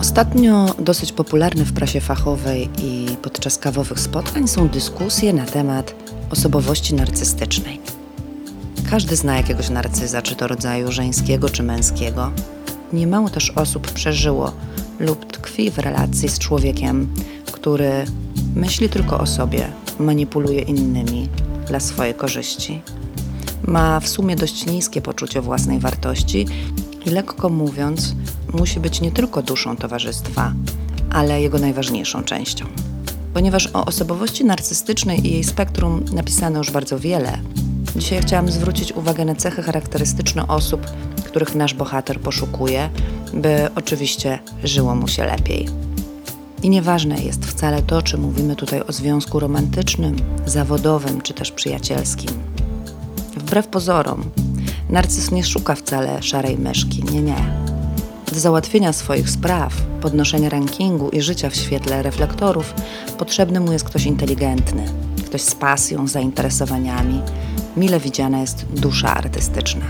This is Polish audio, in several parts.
Ostatnio dosyć popularne w prasie fachowej i podczas kawowych spotkań są dyskusje na temat osobowości narcystycznej. Każdy zna jakiegoś narcyza, czy to rodzaju żeńskiego, czy męskiego. Niemało też osób przeżyło lub tkwi w relacji z człowiekiem, który myśli tylko o sobie, manipuluje innymi dla swojej korzyści. Ma w sumie dość niskie poczucie własnej wartości i lekko mówiąc, musi być nie tylko duszą towarzystwa, ale jego najważniejszą częścią. Ponieważ o osobowości narcystycznej i jej spektrum napisano już bardzo wiele, dzisiaj chciałam zwrócić uwagę na cechy charakterystyczne osób, których nasz bohater poszukuje, by oczywiście żyło mu się lepiej. I nieważne jest wcale to, czy mówimy tutaj o związku romantycznym, zawodowym czy też przyjacielskim. Wbrew pozorom, narcyz nie szuka wcale szarej myszki, nie, nie. Do załatwienia swoich spraw, podnoszenia rankingu i życia w świetle reflektorów potrzebny mu jest ktoś inteligentny, ktoś z pasją, zainteresowaniami. Mile widziana jest dusza artystyczna.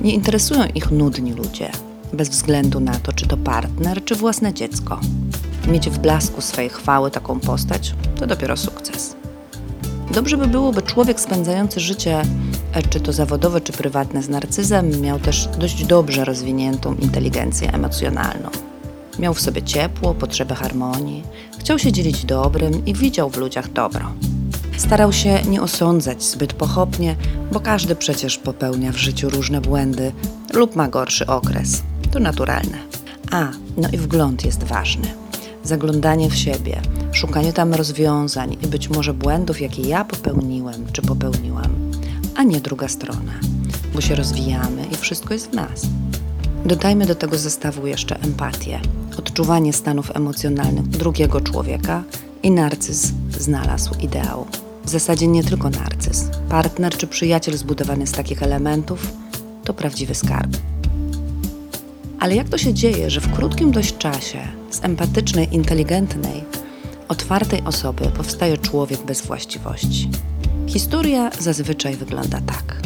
Nie interesują ich nudni ludzie, bez względu na to, czy to partner, czy własne dziecko. Mieć w blasku swej chwały taką postać to dopiero sukces. Dobrze by było, by człowiek spędzający życie, czy to zawodowe, czy prywatne, z narcyzem, miał też dość dobrze rozwiniętą inteligencję emocjonalną. Miał w sobie ciepło, potrzebę harmonii, chciał się dzielić dobrym i widział w ludziach dobro. Starał się nie osądzać zbyt pochopnie, bo każdy przecież popełnia w życiu różne błędy lub ma gorszy okres. To naturalne. A, no i wgląd jest ważny. Zaglądanie w siebie, szukanie tam rozwiązań i być może błędów, jakie ja popełniłem czy popełniłam, a nie druga strona, bo się rozwijamy i wszystko jest w nas. Dodajmy do tego zestawu jeszcze empatię, odczuwanie stanów emocjonalnych drugiego człowieka i narcyz znalazł ideał. W zasadzie nie tylko narcyz. Partner czy przyjaciel zbudowany z takich elementów to prawdziwy skarb. Ale jak to się dzieje, że w krótkim dość czasie z empatycznej, inteligentnej, otwartej osoby powstaje człowiek bez właściwości? Historia zazwyczaj wygląda tak.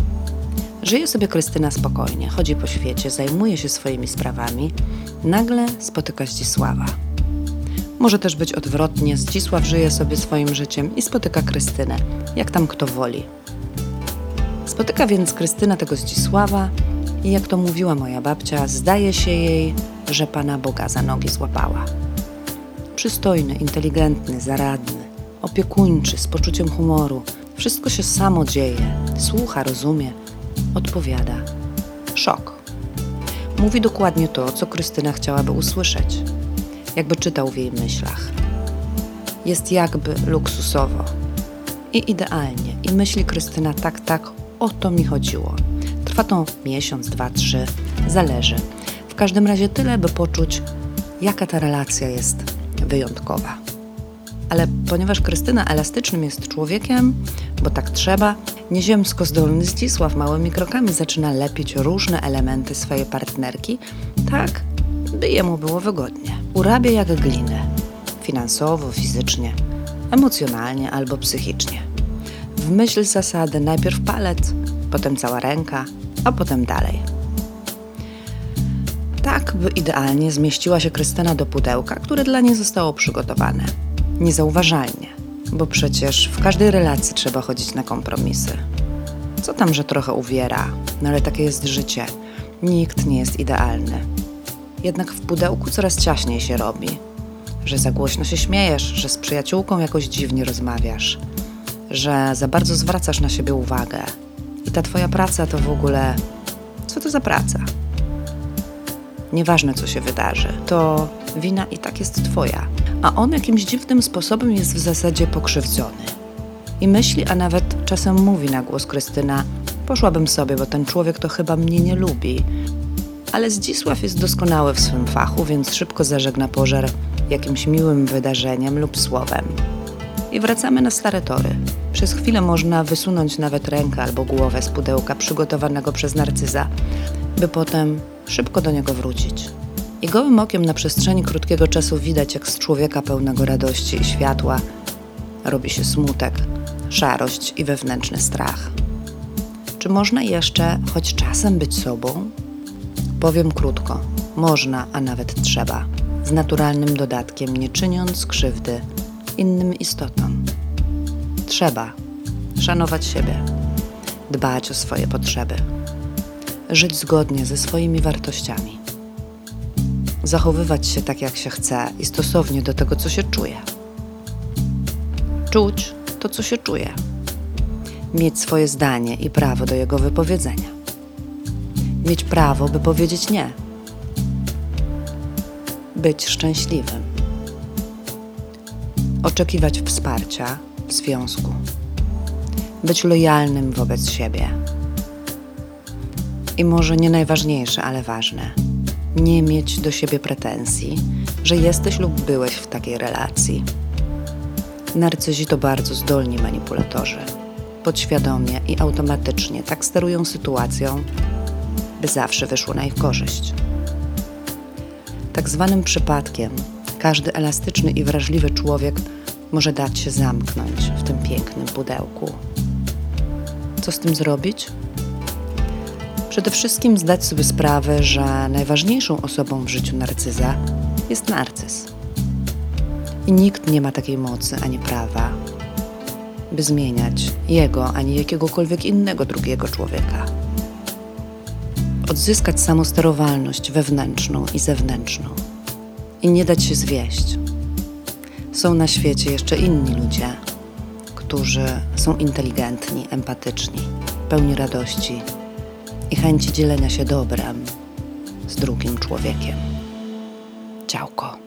Żyje sobie Krystyna spokojnie, chodzi po świecie, zajmuje się swoimi sprawami, nagle spotyka Zdzisława. Może też być odwrotnie, Zdzisław żyje sobie swoim życiem i spotyka Krystynę, jak tam kto woli. Spotyka więc Krystyna tego Zdzisława i jak to mówiła moja babcia, zdaje się jej, że Pana Boga za nogi złapała. Przystojny, inteligentny, zaradny, opiekuńczy, z poczuciem humoru. Wszystko się samo dzieje. Słucha, rozumie, odpowiada. Szok. Mówi dokładnie to, co Krystyna chciałaby usłyszeć. Jakby czytał w jej myślach. Jest jakby luksusowo. I idealnie. I myśli Krystyna tak, tak, o to mi chodziło. Trwa to miesiąc, dwa, trzy, zależy. W każdym razie tyle, by poczuć, jaka ta relacja jest wyjątkowa. Ale ponieważ Krystyna elastycznym jest człowiekiem, bo tak trzeba, nieziemsko zdolny Zdzisław małymi krokami zaczyna lepić różne elementy swojej partnerki, tak by jemu było wygodnie. Urabia jak glinę, finansowo, fizycznie, emocjonalnie albo psychicznie. W myśl zasady najpierw palec, potem cała ręka, a potem dalej. Tak, by idealnie zmieściła się Krystyna do pudełka, które dla niej zostało przygotowane. Niezauważalnie, bo przecież w każdej relacji trzeba chodzić na kompromisy. Co tam, że trochę uwiera, no ale takie jest życie. Nikt nie jest idealny. Jednak w pudełku coraz ciaśniej się robi. Że za głośno się śmiejesz, że z przyjaciółką jakoś dziwnie rozmawiasz, że za bardzo zwracasz na siebie uwagę. I ta twoja praca to w ogóle. Co to za praca? Nieważne, co się wydarzy, to wina i tak jest twoja, a on jakimś dziwnym sposobem jest w zasadzie pokrzywdzony. I myśli, a nawet czasem mówi na głos Krystyna: Poszłabym sobie, bo ten człowiek to chyba mnie nie lubi. Ale Zdzisław jest doskonały w swym fachu, więc szybko zażegna pożar jakimś miłym wydarzeniem lub słowem. I wracamy na stare tory. Przez chwilę można wysunąć nawet rękę albo głowę z pudełka przygotowanego przez narcyza, by potem szybko do niego wrócić. I gołym okiem na przestrzeni krótkiego czasu widać, jak z człowieka pełnego radości i światła robi się smutek, szarość i wewnętrzny strach. Czy można jeszcze choć czasem być sobą? Powiem krótko: można, a nawet trzeba. z naturalnym dodatkiem, nie czyniąc krzywdy innym istotom. Trzeba szanować siebie, dbać o swoje potrzeby, żyć zgodnie ze swoimi wartościami, zachowywać się tak, jak się chce i stosownie do tego, co się czuje. Czuć to, co się czuje, mieć swoje zdanie i prawo do jego wypowiedzenia, mieć prawo, by powiedzieć nie, być szczęśliwym, oczekiwać wsparcia w związku. Być lojalnym wobec siebie. I może nie najważniejsze, ale ważne, nie mieć do siebie pretensji, że jesteś lub byłeś w takiej relacji. Narcyzi to bardzo zdolni manipulatorzy. Podświadomie i automatycznie tak sterują sytuacją, by zawsze wyszło na ich korzyść. Tak zwanym przypadkiem każdy elastyczny i wrażliwy człowiek może dać się zamknąć w tym pięknym pudełku. Co z tym zrobić? Przede wszystkim zdać sobie sprawę, że najważniejszą osobą w życiu narcyza jest narcyz. I nikt nie ma takiej mocy ani prawa, by zmieniać jego ani jakiegokolwiek innego drugiego człowieka. Odzyskać samosterowalność wewnętrzną i zewnętrzną i nie dać się zwieść. Są na świecie jeszcze inni ludzie, którzy są inteligentni, empatyczni, pełni radości i chęci dzielenia się dobrem z drugim człowiekiem. Ciałko.